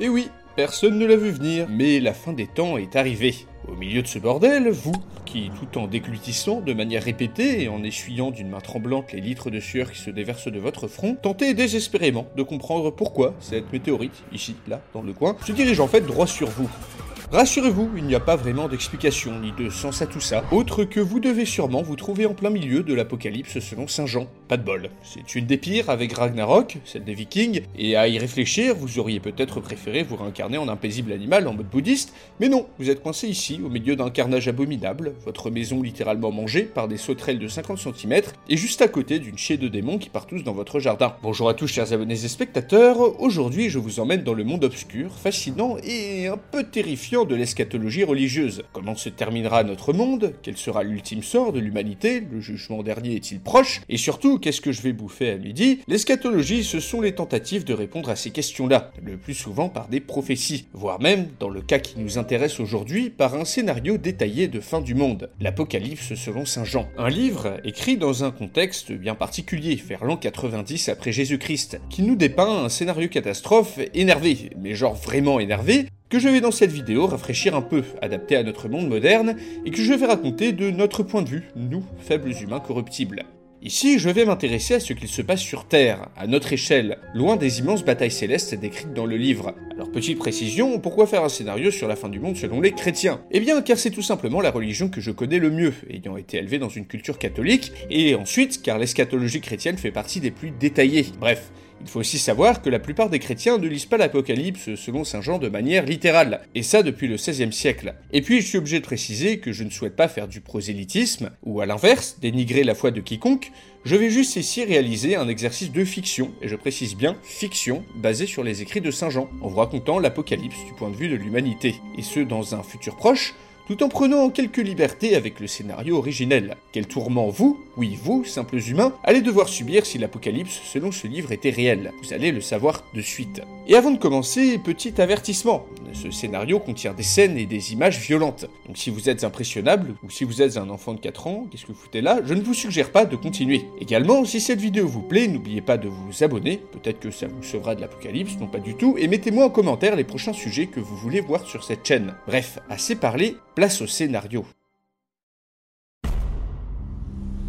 Et oui, personne ne l'a vu venir, mais la fin des temps est arrivée. Au milieu de ce bordel, vous, qui, tout en déglutissant de manière répétée et en essuyant d'une main tremblante les litres de sueur qui se déversent de votre front, tentez désespérément de comprendre pourquoi cette météorite, ici, là, dans le coin, se dirige en fait droit sur vous. Rassurez-vous, il n'y a pas vraiment d'explication ni de sens à tout ça, autre que vous devez sûrement vous trouver en plein milieu de l'apocalypse selon Saint Jean. Pas de bol. C'est une des pires avec Ragnarok, celle des Vikings, et à y réfléchir, vous auriez peut-être préféré vous réincarner en un paisible animal en mode bouddhiste, mais non, vous êtes coincé ici, au milieu d'un carnage abominable, votre maison littéralement mangée par des sauterelles de 50 cm, et juste à côté d'une chier de démons qui part tous dans votre jardin. Bonjour à tous chers abonnés et spectateurs, aujourd'hui je vous emmène dans le monde obscur, fascinant et un peu terrifiant de l'eschatologie religieuse. Comment se terminera notre monde? Quel sera l'ultime sort de l'humanité? Le jugement dernier est-il proche? Et surtout, qu'est-ce que je vais bouffer à midi? L'eschatologie, ce sont les tentatives de répondre à ces questions-là, le plus souvent par des prophéties, voire même, dans le cas qui nous intéresse aujourd'hui, par un scénario détaillé de fin du monde, l'Apocalypse selon Saint Jean. Un livre écrit dans un contexte bien particulier, vers l'an 90 après Jésus-Christ, qui nous dépeint un scénario catastrophe énervé, mais genre vraiment énervé, que je vais dans cette vidéo rafraîchir un peu, adapté à notre monde moderne, et que je vais raconter de notre point de vue, nous, faibles humains corruptibles. Ici, je vais m'intéresser à ce qu'il se passe sur Terre, à notre échelle, loin des immenses batailles célestes décrites dans le livre. Alors petite précision, pourquoi faire un scénario sur la fin du monde selon les chrétiens? Eh bien car c'est tout simplement la religion que je connais le mieux, ayant été élevé dans une culture catholique, et ensuite car l'eschatologie chrétienne fait partie des plus détaillées. Bref, il faut aussi savoir que la plupart des chrétiens ne lisent pas l'Apocalypse selon Saint Jean de manière littérale, et ça depuis le XVIe siècle. Et puis je suis obligé de préciser que je ne souhaite pas faire du prosélytisme, ou à l'inverse, dénigrer la foi de quiconque, je vais juste ici réaliser un exercice de fiction, et je précise bien fiction, basé sur les écrits de Saint Jean, en vous racontant l'Apocalypse du point de vue de l'humanité, et ce dans un futur proche, tout en prenant quelques libertés avec le scénario originel. Quel tourment vous, oui vous, simples humains, allez devoir subir si l'apocalypse selon ce livre était réel Vous allez le savoir de suite. Et avant de commencer, petit avertissement. Ce scénario contient des scènes et des images violentes. Donc si vous êtes impressionnable, ou si vous êtes un enfant de 4 ans, qu'est-ce que vous foutez là? Je ne vous suggère pas de continuer. Également, si cette vidéo vous plaît, n'oubliez pas de vous abonner, peut-être que ça vous sauvera de l'apocalypse, non pas du tout, et mettez-moi en commentaire les prochains sujets que vous voulez voir sur cette chaîne. Bref, assez parlé, place au scénario.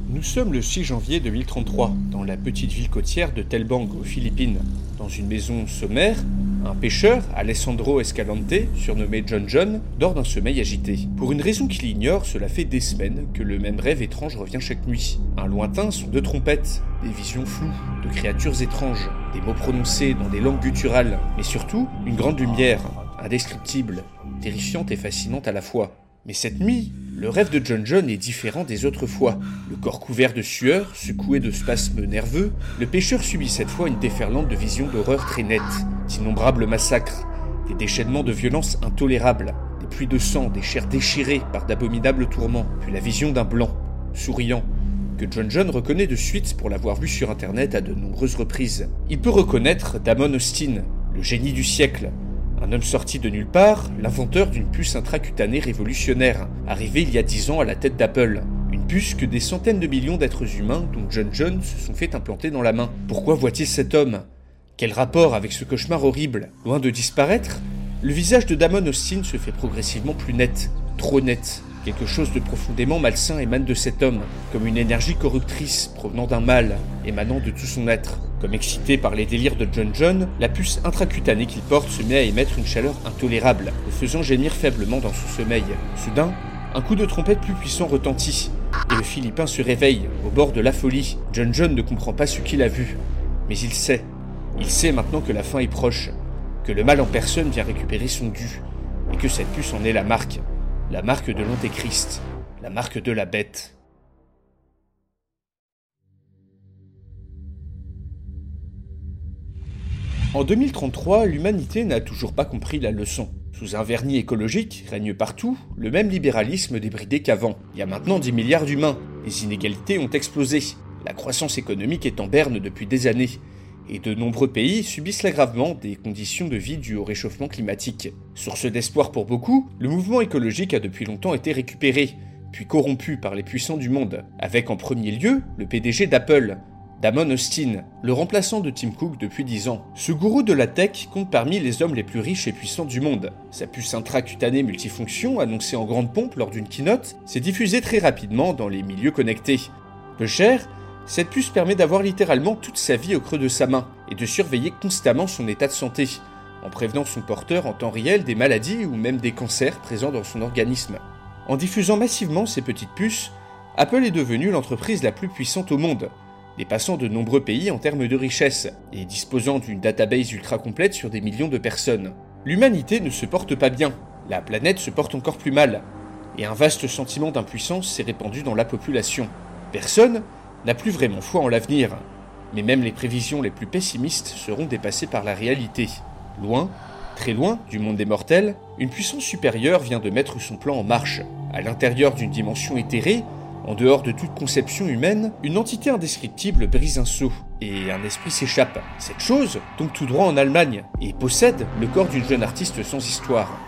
Nous sommes le 6 janvier 2033, dans la petite ville côtière de Telbang, aux Philippines. Dans une maison sommaire, un pêcheur, Alessandro Escalante, surnommé John John, dort d'un sommeil agité. Pour une raison qu'il ignore, cela fait des semaines que le même rêve étrange revient chaque nuit. Un lointain son de trompettes, des visions floues, de créatures étranges, des mots prononcés dans des langues gutturales, mais surtout une grande lumière, indescriptible, terrifiante et fascinante à la fois. Mais cette nuit, le rêve de John John est différent des autres fois. Le corps couvert de sueur, secoué de spasmes nerveux, le pêcheur subit cette fois une déferlante de visions d'horreur très nettes, d'innombrables massacres, des déchaînements de violence intolérables, des pluies de sang, des chairs déchirées par d'abominables tourments, puis la vision d'un blanc, souriant, que John John reconnaît de suite pour l'avoir vu sur internet à de nombreuses reprises. Il peut reconnaître Damon Austin, le génie du siècle, un homme sorti de nulle part, l'inventeur d'une puce intracutanée révolutionnaire, arrivé il y a dix ans à la tête d'Apple. Une puce que des centaines de millions d'êtres humains, dont John John, se sont fait implanter dans la main. Pourquoi voit-il cet homme? Quel rapport avec ce cauchemar horrible? Loin de disparaître, le visage de Damon Austin se fait progressivement plus net, trop net. Quelque chose de profondément malsain émane de cet homme, comme une énergie corruptrice provenant d'un mal, émanant de tout son être. Comme excité par les délires de John John, la puce intracutanée qu'il porte se met à émettre une chaleur intolérable, le faisant gémir faiblement dans son sommeil. Soudain, un coup de trompette plus puissant retentit, et le Philippin se réveille, au bord de la folie. John John ne comprend pas ce qu'il a vu, mais il sait. Il sait maintenant que la fin est proche, que le mal en personne vient récupérer son dû, et que cette puce en est la marque, la marque de l'Antéchrist, la marque de la bête. En 2033, l'humanité n'a toujours pas compris la leçon. Sous un vernis écologique règne partout le même libéralisme débridé qu'avant. Il y a maintenant 10 milliards d'humains, les inégalités ont explosé, la croissance économique est en berne depuis des années, et de nombreux pays subissent l'aggravement des conditions de vie dues au réchauffement climatique. Source d'espoir pour beaucoup, le mouvement écologique a depuis longtemps été récupéré, puis corrompu par les puissants du monde, avec en premier lieu le PDG d'Apple, Damon Austin, le remplaçant de Tim Cook depuis 10 ans. Ce gourou de la tech compte parmi les hommes les plus riches et puissants du monde. Sa puce intracutanée multifonction, annoncée en grande pompe lors d'une keynote, s'est diffusée très rapidement dans les milieux connectés. Peu cher, cette puce permet d'avoir littéralement toute sa vie au creux de sa main et de surveiller constamment son état de santé, en prévenant son porteur en temps réel des maladies ou même des cancers présents dans son organisme. En diffusant massivement ces petites puces, Apple est devenue l'entreprise la plus puissante au monde, dépassant de nombreux pays en termes de richesse et disposant d'une database ultra complète sur des millions de personnes. L'humanité ne se porte pas bien, la planète se porte encore plus mal, et un vaste sentiment d'impuissance s'est répandu dans la population. Personne n'a plus vraiment foi en l'avenir, mais même les prévisions les plus pessimistes seront dépassées par la réalité. Loin, très loin du monde des mortels, une puissance supérieure vient de mettre son plan en marche. À l'intérieur d'une dimension éthérée, en dehors de toute conception humaine, une entité indescriptible brise un seau, et un esprit s'échappe. Cette chose tombe tout droit en Allemagne, et possède le corps d'une jeune artiste sans histoire.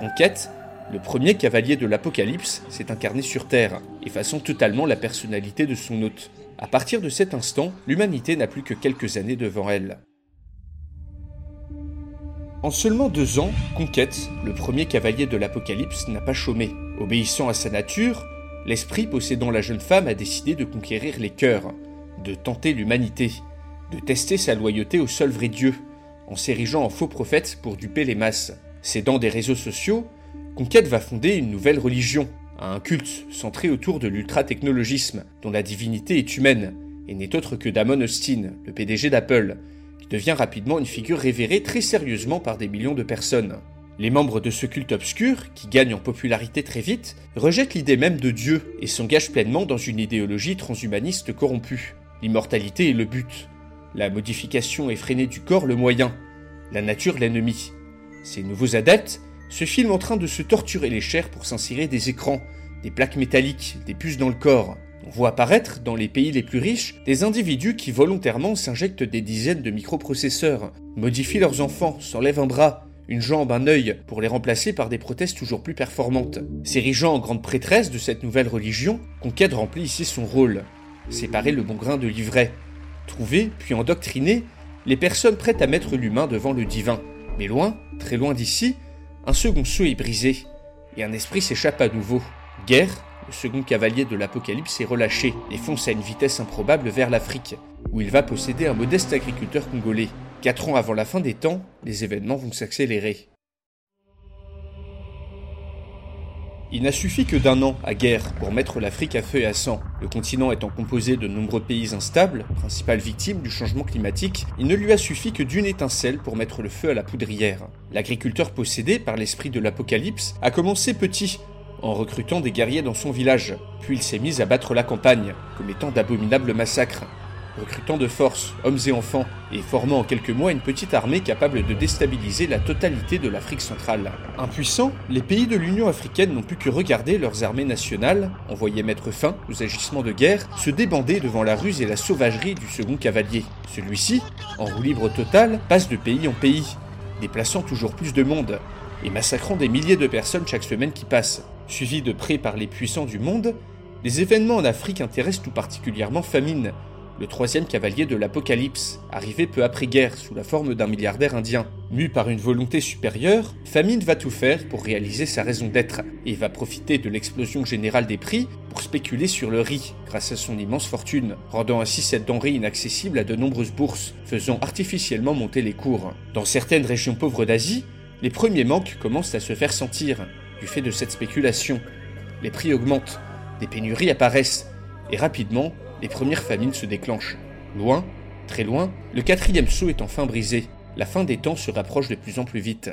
En quête, le premier cavalier de l'Apocalypse s'est incarné sur Terre, effaçant totalement la personnalité de son hôte. À partir de cet instant, l'humanité n'a plus que quelques années devant elle. En seulement deux ans, Conquête, le premier cavalier de l'Apocalypse, n'a pas chômé. Obéissant à sa nature, L'esprit possédant la jeune femme a décidé de conquérir les cœurs, de tenter l'humanité, de tester sa loyauté au seul vrai Dieu, en s'érigeant en faux prophète pour duper les masses. Cédant des réseaux sociaux, Conquête va fonder une nouvelle religion, un culte centré autour de l'ultra-technologisme, dont la divinité est humaine, et n'est autre que Damon Austin, le PDG d'Apple, qui devient rapidement une figure révérée très sérieusement par des millions de personnes. Les membres de ce culte obscur, qui gagnent en popularité très vite, rejettent l'idée même de Dieu et s'engagent pleinement dans une idéologie transhumaniste corrompue. L'immortalité est le but, la modification effrénée du corps le moyen, la nature l'ennemi. Ces nouveaux adeptes se filment en train de se torturer les chairs pour s'insérer des écrans, des plaques métalliques, des puces dans le corps. On voit apparaître, dans les pays les plus riches, des individus qui volontairement s'injectent des dizaines de microprocesseurs, modifient leurs enfants, s'enlèvent un bras, une jambe, un œil, pour les remplacer par des prothèses toujours plus performantes. S'érigeant en grande prêtresse de cette nouvelle religion, Conquête remplit ici son rôle. Séparer le bon grain de l'ivraie. Trouver, puis endoctriner, les personnes prêtes à mettre l'humain devant le divin. Mais loin, très loin d'ici, un second saut est brisé, et un esprit s'échappe à nouveau. Guerre, le second cavalier de l'Apocalypse est relâché et fonce à une vitesse improbable vers l'Afrique, où il va posséder un modeste agriculteur congolais. Quatre ans avant la fin des temps, les événements vont s'accélérer. Il n'a suffi que d'un an à guerre pour mettre l'Afrique à feu et à sang. Le continent étant composé de nombreux pays instables, principales victimes du changement climatique, il ne lui a suffi que d'une étincelle pour mettre le feu à la poudrière. L'agriculteur possédé par l'esprit de l'apocalypse a commencé petit, en recrutant des guerriers dans son village, puis il s'est mis à battre la campagne, commettant d'abominables massacres recrutant de force, hommes et enfants, et formant en quelques mois une petite armée capable de déstabiliser la totalité de l'Afrique centrale. Impuissants, les pays de l'Union africaine n'ont plus que regarder leurs armées nationales, envoyées mettre fin aux agissements de guerre, se débander devant la ruse et la sauvagerie du second cavalier. Celui-ci, en roue libre totale, passe de pays en pays, déplaçant toujours plus de monde, et massacrant des milliers de personnes chaque semaine qui passe. Suivi de près par les puissants du monde, les événements en Afrique intéressent tout particulièrement Famine, le troisième cavalier de l'Apocalypse, arrivé peu après-guerre sous la forme d'un milliardaire indien. Mu par une volonté supérieure, Famine va tout faire pour réaliser sa raison d'être et va profiter de l'explosion générale des prix pour spéculer sur le riz grâce à son immense fortune, rendant ainsi cette denrée inaccessible à de nombreuses bourses, faisant artificiellement monter les cours. Dans certaines régions pauvres d'Asie, les premiers manques commencent à se faire sentir du fait de cette spéculation. Les prix augmentent, des pénuries apparaissent et rapidement, les premières famines se déclenchent. Loin, très loin, le quatrième saut est enfin brisé. La fin des temps se rapproche de plus en plus vite.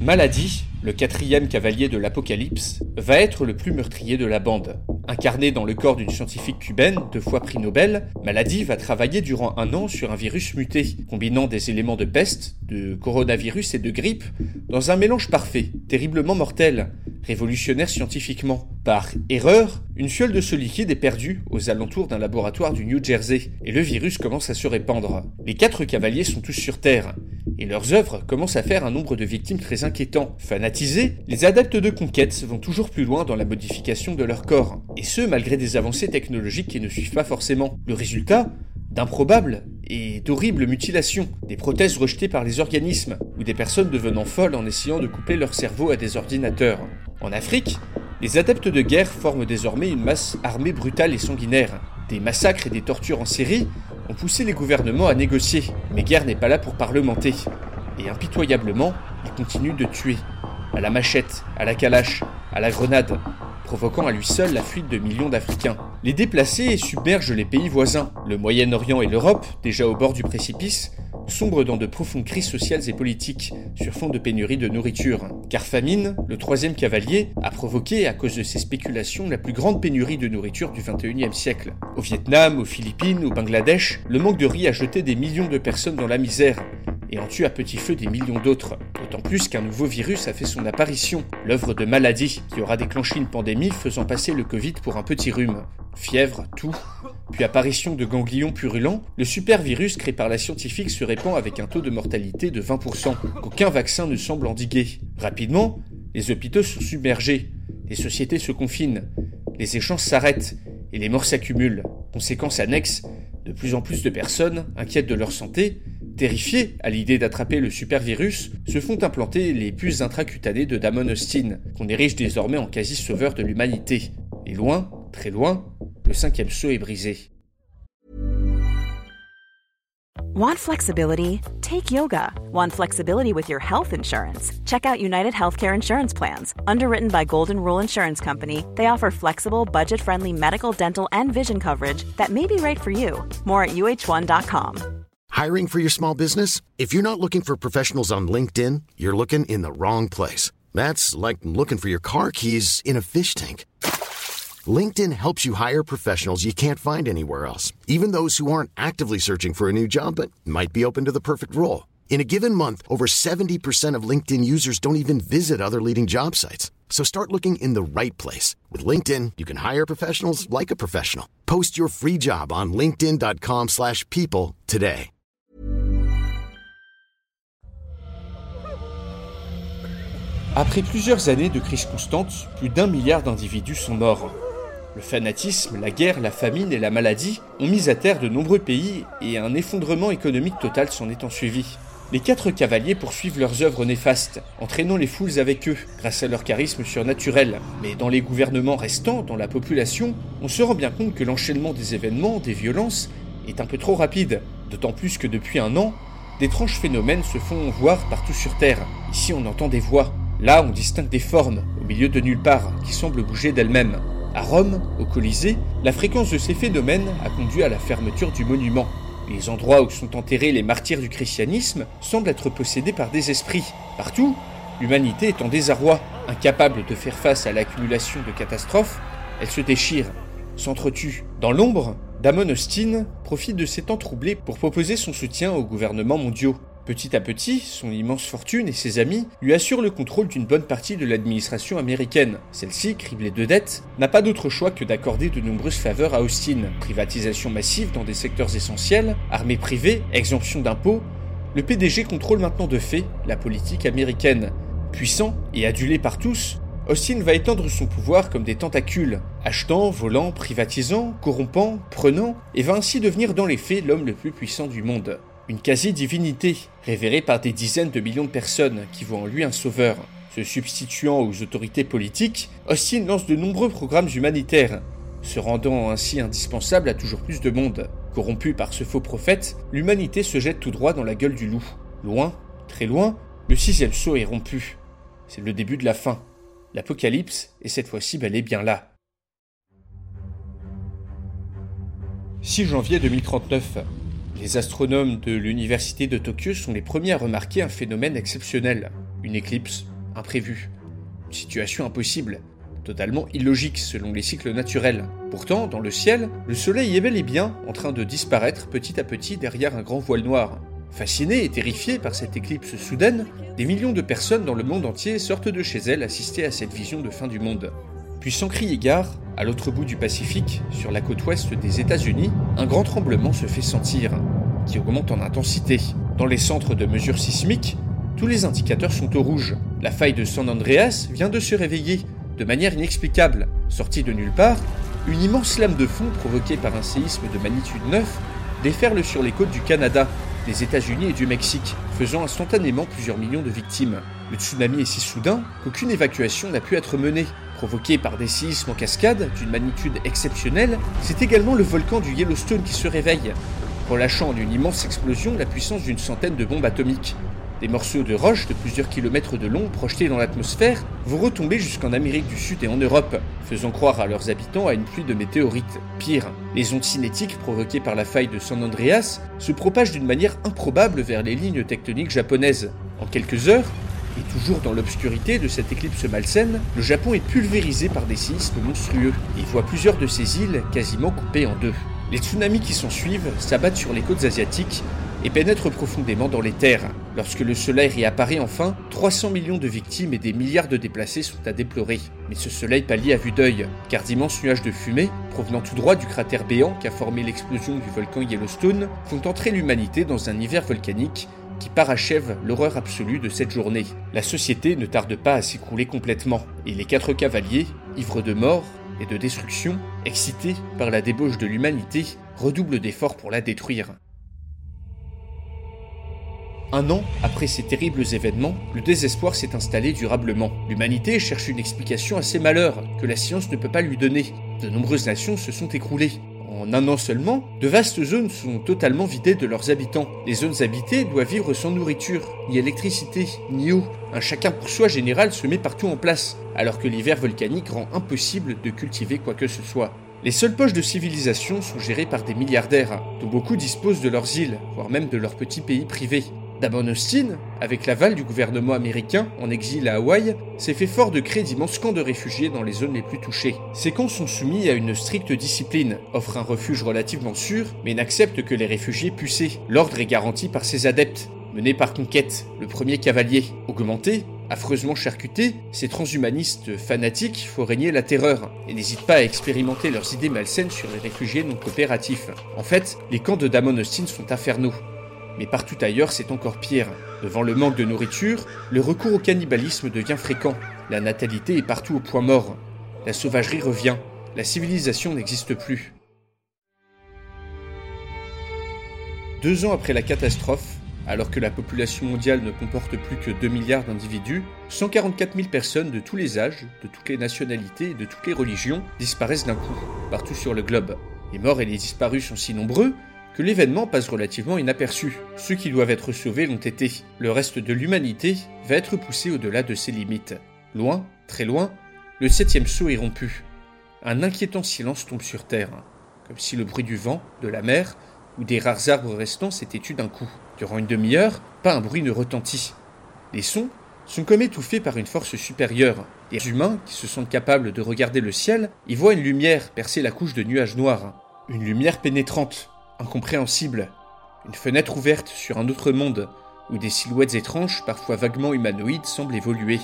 Maladie, le quatrième cavalier de l'Apocalypse, va être le plus meurtrier de la bande. Incarné dans le corps d'une scientifique cubaine, deux fois prix Nobel, Malady va travailler durant un an sur un virus muté, combinant des éléments de peste, de coronavirus et de grippe, dans un mélange parfait, terriblement mortel, révolutionnaire scientifiquement. Par erreur, une fiole de ce liquide est perdue aux alentours d'un laboratoire du New Jersey, et le virus commence à se répandre. Les quatre cavaliers sont tous sur Terre, et leurs œuvres commencent à faire un nombre de victimes très inquiétant. Fanatisés, les adeptes de conquête vont toujours plus loin dans la modification de leur corps, et ce malgré des avancées technologiques qui ne suivent pas forcément. Le résultat D'improbables et d'horribles mutilations, des prothèses rejetées par les organismes, ou des personnes devenant folles en essayant de couper leur cerveau à des ordinateurs. En Afrique, les adeptes de guerre forment désormais une masse armée brutale et sanguinaire. Des massacres et des tortures en série ont poussé les gouvernements à négocier, mais guerre n'est pas là pour parlementer. Et impitoyablement, ils continuent de tuer. À la machette, à la calache, à la grenade, provoquant à lui seul la fuite de millions d'Africains. Les déplacés submergent les pays voisins. Le Moyen-Orient et l'Europe, déjà au bord du précipice, sombrent dans de profondes crises sociales et politiques, sur fond de pénurie de nourriture. Car famine, le troisième cavalier, a provoqué, à cause de ses spéculations, la plus grande pénurie de nourriture du XXIe siècle. Au Vietnam, aux Philippines, au Bangladesh, le manque de riz a jeté des millions de personnes dans la misère, et en tue à petit feu des millions d'autres. D'autant plus qu'un nouveau virus a fait son apparition, l'œuvre de maladie, qui aura déclenché une pandémie faisant passer le Covid pour un petit rhume. Fièvre, tout. Puis apparition de ganglions purulents, le super virus créé par la scientifique se répand avec un taux de mortalité de 20%, qu'aucun vaccin ne semble endiguer. Rapidement, les hôpitaux sont submergés, les sociétés se confinent, les échanges s'arrêtent et les morts s'accumulent. Conséquence annexe, de plus en plus de personnes, inquiètes de leur santé, terrifiées à l'idée d'attraper le super virus, se font implanter les puces intracutanées de Damon Austin, qu'on érige désormais en quasi-sauveur de l'humanité. Et loin, très loin, le cinquième saut est brisé. Want flexibility? Take yoga. Want flexibility with your health insurance? Check out United Healthcare Insurance Plans. Underwritten by Golden Rule Insurance Company, they offer flexible, budget friendly medical, dental, and vision coverage that may be right for you. More at uh1.com. Hiring for your small business? If you're not looking for professionals on LinkedIn, you're looking in the wrong place. That's like looking for your car keys in a fish tank. LinkedIn helps you hire professionals you can't find anywhere else, even those who aren't actively searching for a new job but might be open to the perfect role. In a given month, over 70% of LinkedIn users don't even visit other leading job sites. So start looking in the right place. With LinkedIn, you can hire professionals like a professional. Post your free job on linkedin.com slash people today. Après plusieurs années de crise constante, plus d'un milliard d'individus sont morts. Le fanatisme, la guerre, la famine et la maladie ont mis à terre de nombreux pays et un effondrement économique total s'en est suivi. Les quatre cavaliers poursuivent leurs œuvres néfastes, entraînant les foules avec eux, grâce à leur charisme surnaturel. Mais dans les gouvernements restants, dans la population, on se rend bien compte que l'enchaînement des événements, des violences, est un peu trop rapide. D'autant plus que depuis un an, d'étranges phénomènes se font voir partout sur Terre. Ici on entend des voix, là on distingue des formes, au milieu de nulle part, qui semblent bouger d'elles-mêmes. À Rome, au Colisée, la fréquence de ces phénomènes a conduit à la fermeture du monument. Les endroits où sont enterrés les martyrs du christianisme semblent être possédés par des esprits. Partout, l'humanité est en désarroi, incapable de faire face à l'accumulation de catastrophes, elle se déchire, s'entretue. Dans l'ombre, Damon Austin profite de ces temps troublés pour proposer son soutien aux gouvernements mondiaux. Petit à petit, son immense fortune et ses amis lui assurent le contrôle d'une bonne partie de l'administration américaine. Celle-ci, criblée de dettes, n'a pas d'autre choix que d'accorder de nombreuses faveurs à Austin. Privatisation massive dans des secteurs essentiels, armée privée, exemption d'impôts. Le PDG contrôle maintenant de fait la politique américaine. Puissant et adulé par tous, Austin va étendre son pouvoir comme des tentacules, achetant, volant, privatisant, corrompant, prenant, et va ainsi devenir dans les faits l'homme le plus puissant du monde une quasi-divinité, révérée par des dizaines de millions de personnes qui voient en lui un sauveur. Se substituant aux autorités politiques, Austin lance de nombreux programmes humanitaires, se rendant ainsi indispensable à toujours plus de monde. Corrompu par ce faux prophète, l'humanité se jette tout droit dans la gueule du loup. Loin, très loin, le sixième saut est rompu. C'est le début de la fin. L'apocalypse est cette fois-ci bel et bien là. 6 janvier 2039. Les astronomes de l'université de Tokyo sont les premiers à remarquer un phénomène exceptionnel, une éclipse imprévue, une situation impossible. totalement illogique selon les cycles naturels. Pourtant, dans le ciel, le soleil est bel et bien en train de disparaître petit à petit derrière un grand voile noir. Fascinés et terrifiés par cette éclipse soudaine, des millions de personnes dans le monde entier sortent de chez elles assister à cette vision de fin du monde. Puis sans crier gare, à l'autre bout du Pacifique, sur la côte ouest des États-Unis, un grand tremblement se fait sentir, qui augmente en intensité. Dans les centres de mesure sismique, tous les indicateurs sont au rouge. La faille de San Andreas vient de se réveiller, de manière inexplicable. Sortie de nulle part, une immense lame de fond provoquée par un séisme de magnitude 9 déferle sur les côtes du Canada, des États-Unis et du Mexique, faisant instantanément plusieurs millions de victimes. Le tsunami est si soudain qu'aucune évacuation n'a pu être menée. Provoqué par des séismes en cascade d'une magnitude exceptionnelle, c'est également le volcan du Yellowstone qui se réveille, relâchant en une immense explosion la puissance d'une centaine de bombes atomiques. Des morceaux de roche de plusieurs kilomètres de long projetés dans l'atmosphère vont retomber jusqu'en Amérique du Sud et en Europe, faisant croire à leurs habitants à une pluie de météorites. Pire, les ondes cinétiques provoquées par la faille de San Andreas se propagent d'une manière improbable vers les lignes tectoniques japonaises. En quelques heures, et toujours dans l'obscurité de cette éclipse malsaine, le Japon est pulvérisé par des séismes monstrueux et voit plusieurs de ses îles quasiment coupées en deux. Les tsunamis qui s'en suivent s'abattent sur les côtes asiatiques et pénètrent profondément dans les terres. Lorsque le soleil réapparaît enfin, 300 millions de victimes et des milliards de déplacés sont à déplorer. Mais ce soleil pâlit à vue d'œil, car d'immenses nuages de fumée, provenant tout droit du cratère béant qui a formé l'explosion du volcan Yellowstone, font entrer l'humanité dans un hiver volcanique qui parachève l'horreur absolue de cette journée. La société ne tarde pas à s'écrouler complètement, et les quatre cavaliers, ivres de mort et de destruction, excités par la débauche de l'humanité, redoublent d'efforts pour la détruire. Un an après ces terribles événements, le désespoir s'est installé durablement. L'humanité cherche une explication à ces malheurs que la science ne peut pas lui donner. De nombreuses nations se sont écroulées. En un an seulement, de vastes zones sont totalement vidées de leurs habitants. Les zones habitées doivent vivre sans nourriture, ni électricité, ni eau. Un chacun pour soi général se met partout en place, alors que l'hiver volcanique rend impossible de cultiver quoi que ce soit. Les seules poches de civilisation sont gérées par des milliardaires, dont beaucoup disposent de leurs îles, voire même de leurs petits pays privés. Damon Austin, avec l'aval du gouvernement américain en exil à Hawaï, s'est fait fort de créer d'immenses camps de réfugiés dans les zones les plus touchées. Ces camps sont soumis à une stricte discipline, offrent un refuge relativement sûr, mais n'acceptent que les réfugiés pucés. L'ordre est garanti par ses adeptes, menés par Conquête, le premier cavalier. Augmenté, affreusement charcutés, ces transhumanistes fanatiques font régner la terreur et n'hésitent pas à expérimenter leurs idées malsaines sur les réfugiés non coopératifs. En fait, les camps de Damon Austin sont infernaux. Mais partout ailleurs, c'est encore pire. Devant le manque de nourriture, le recours au cannibalisme devient fréquent. La natalité est partout au point mort. La sauvagerie revient. La civilisation n'existe plus. Deux ans après la catastrophe, alors que la population mondiale ne comporte plus que 2 milliards d'individus, 144 000 personnes de tous les âges, de toutes les nationalités et de toutes les religions disparaissent d'un coup, partout sur le globe. Les morts et les disparus sont si nombreux que l'événement passe relativement inaperçu. Ceux qui doivent être sauvés l'ont été. Le reste de l'humanité va être poussé au-delà de ses limites. Loin, très loin, le septième saut est rompu. Un inquiétant silence tombe sur Terre, comme si le bruit du vent, de la mer ou des rares arbres restants s'était tu d'un coup. Durant une demi-heure, pas un bruit ne retentit. Les sons sont comme étouffés par une force supérieure. Les humains, qui se sentent capables de regarder le ciel, y voient une lumière percer la couche de nuages noirs. Une lumière pénétrante, incompréhensible, une fenêtre ouverte sur un autre monde où des silhouettes étranges, parfois vaguement humanoïdes, semblent évoluer.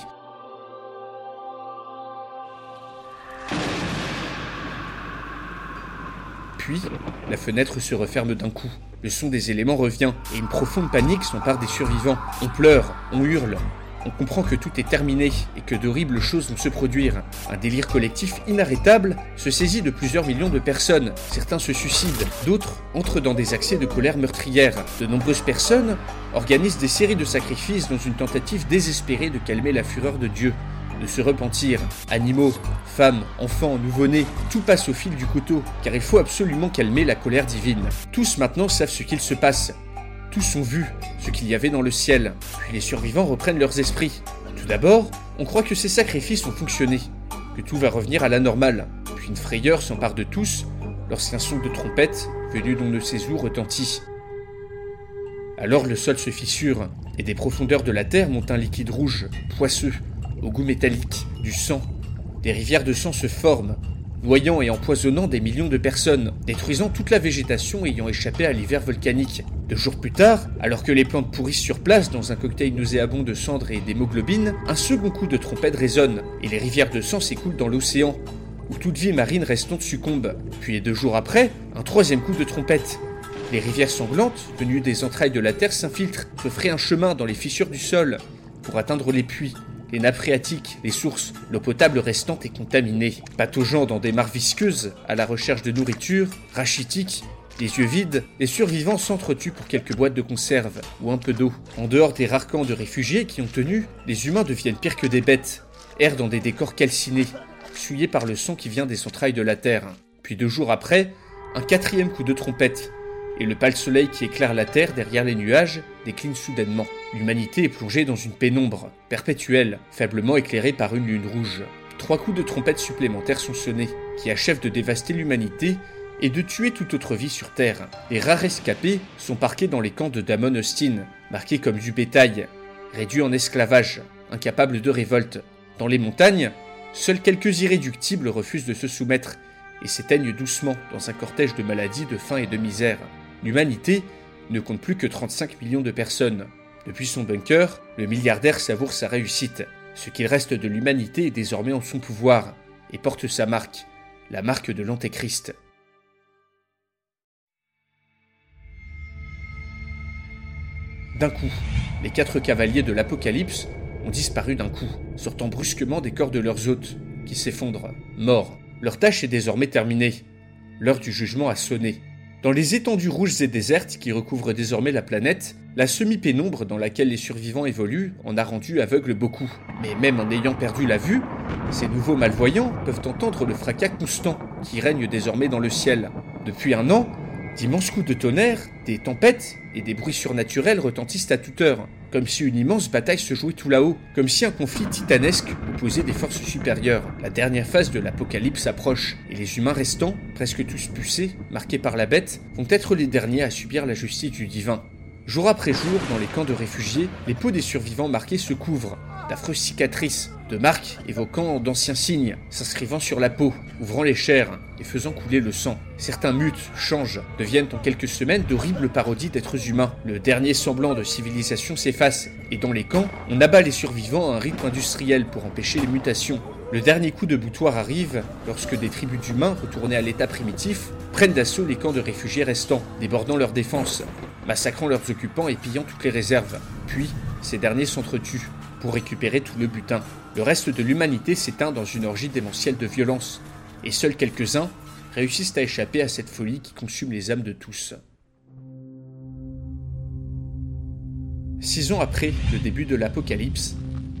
Puis, la fenêtre se referme d'un coup. Le son des éléments revient, et une profonde panique s'empare des survivants. On pleure, on hurle, on comprend que tout est terminé et que d'horribles choses vont se produire. Un délire collectif inarrêtable se saisit de plusieurs millions de personnes. Certains se suicident, d'autres entrent dans des accès de colère meurtrière. De nombreuses personnes organisent des séries de sacrifices dans une tentative désespérée de calmer la fureur de Dieu de se repentir. Animaux, femmes, enfants, nouveau-nés, tout passe au fil du couteau, car il faut absolument calmer la colère divine. Tous maintenant savent ce qu'il se passe. Tous ont vu ce qu'il y avait dans le ciel, puis les survivants reprennent leurs esprits. Tout d'abord, on croit que ces sacrifices ont fonctionné, que tout va revenir à la normale, puis une frayeur s'empare de tous lorsqu'un son de trompette, venu d'on ne sait où, retentit. Alors le sol se fissure, et des profondeurs de la terre monte un liquide rouge, poisseux, au goût métallique, du sang. Des rivières de sang se forment, noyant et empoisonnant des millions de personnes, détruisant toute la végétation ayant échappé à l'hiver volcanique. Deux jours plus tard, alors que les plantes pourrissent sur place dans un cocktail nauséabond de cendres et d'hémoglobine, un second coup de trompette résonne, et les rivières de sang s'écoulent dans l'océan, où toute vie marine restante succombe. Puis deux jours après, un troisième coup de trompette. Les rivières sanglantes, venues des entrailles de la Terre, s'infiltrent, se fraient un chemin dans les fissures du sol, pour atteindre les puits, les nappes phréatiques, les sources, l'eau potable restante est contaminée. Pataugeant dans des mares visqueuses, à la recherche de nourriture, rachitiques, les yeux vides, les survivants s'entretuent pour quelques boîtes de conserve ou un peu d'eau. En dehors des rares camps de réfugiés qui ont tenu, les humains deviennent pires que des bêtes, errent dans des décors calcinés, souillés par le son qui vient des entrailles de la terre. Puis deux jours après, un quatrième coup de trompette, et le pâle soleil qui éclaire la terre derrière les nuages décline soudainement. L'humanité est plongée dans une pénombre, perpétuelle, faiblement éclairée par une lune rouge. Trois coups de trompette supplémentaires sont sonnés, qui achèvent de dévaster l'humanité et de tuer toute autre vie sur Terre. Les rares rescapés sont parqués dans les camps de Damon Austin, marqués comme du bétail, réduits en esclavage, incapables de révolte. Dans les montagnes, seuls quelques irréductibles refusent de se soumettre et s'éteignent doucement dans un cortège de maladies, de faim et de misère. L'humanité ne compte plus que 35 millions de personnes. Depuis son bunker, le milliardaire savoure sa réussite. Ce qu'il reste de l'humanité est désormais en son pouvoir et porte sa marque, la marque de l'Antéchrist. D'un coup, les quatre cavaliers de l'Apocalypse ont disparu d'un coup, sortant brusquement des corps de leurs hôtes, qui s'effondrent, morts. Leur tâche est désormais terminée. L'heure du jugement a sonné. Dans les étendues rouges et désertes qui recouvrent désormais la planète, la semi-pénombre dans laquelle les survivants évoluent en a rendu aveugle beaucoup. Mais même en ayant perdu la vue, ces nouveaux malvoyants peuvent entendre le fracas constant qui règne désormais dans le ciel. Depuis un an, d'immenses coups de tonnerre, des tempêtes et des bruits surnaturels retentissent à toute heure, comme si une immense bataille se jouait tout là-haut, comme si un conflit titanesque opposait des forces supérieures. La dernière phase de l'apocalypse approche, et les humains restants, presque tous pucés, marqués par la bête, vont être les derniers à subir la justice du divin. Jour après jour, dans les camps de réfugiés, les peaux des survivants marqués se couvrent, d'affreuses cicatrices, de marques évoquant d'anciens signes, s'inscrivant sur la peau, ouvrant les chairs et faisant couler le sang. Certains mutent, changent, deviennent en quelques semaines d'horribles parodies d'êtres humains. Le dernier semblant de civilisation s'efface, et dans les camps, on abat les survivants à un rythme industriel pour empêcher les mutations. Le dernier coup de boutoir arrive lorsque des tribus d'humains, retournés à l'état primitif, prennent d'assaut les camps de réfugiés restants, débordant leurs défenses, massacrant leurs occupants et pillant toutes les réserves. Puis, ces derniers s'entretuent pour récupérer tout le butin. Le reste de l'humanité s'éteint dans une orgie démentielle de violence, et seuls quelques-uns réussissent à échapper à cette folie qui consume les âmes de tous. Six ans après le début de l'apocalypse,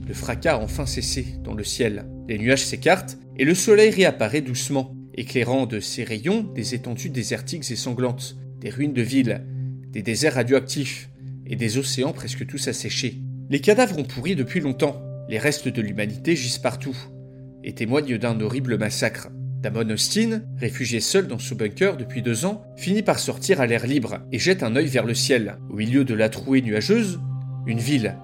le fracas a enfin cessé dans le ciel. Les nuages s'écartent et le soleil réapparaît doucement, éclairant de ses rayons des étendues désertiques et sanglantes, des ruines de villes, des déserts radioactifs et des océans presque tous asséchés. Les cadavres ont pourri depuis longtemps, les restes de l'humanité gisent partout, et témoignent d'un horrible massacre. Damon Austin, réfugié seul dans son bunker depuis deux ans, finit par sortir à l'air libre et jette un œil vers le ciel. Au milieu de la trouée nuageuse, une ville,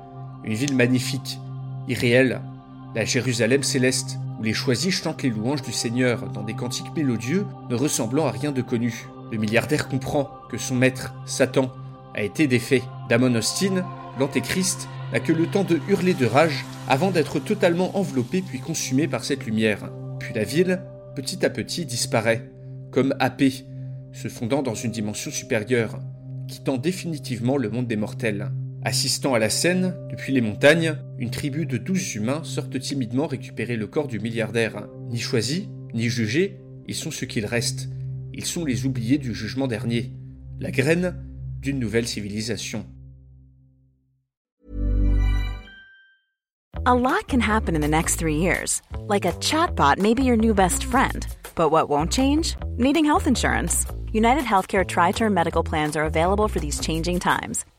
une ville magnifique, irréelle, la Jérusalem céleste, où les choisis chantent les louanges du Seigneur dans des cantiques mélodieux ne ressemblant à rien de connu. Le milliardaire comprend que son maître, Satan, a été défait. Damon Austin, l'antéchrist, n'a que le temps de hurler de rage avant d'être totalement enveloppé puis consumé par cette lumière. Puis la ville, petit à petit, disparaît, comme happée, se fondant dans une dimension supérieure, quittant définitivement le monde des mortels. Assistant à la scène, depuis les montagnes, une tribu de douze humains sortent timidement récupérer le corps du milliardaire. Ni choisis, ni jugés, ils sont ce qu'il reste. Ils sont les oubliés du jugement dernier, la graine d'une nouvelle civilisation. A lot can happen in the next three years. Like a chatbot may be your new best friend. But what won't change? Needing health insurance. United Healthcare Tri Term Medical Plans are available for these changing times.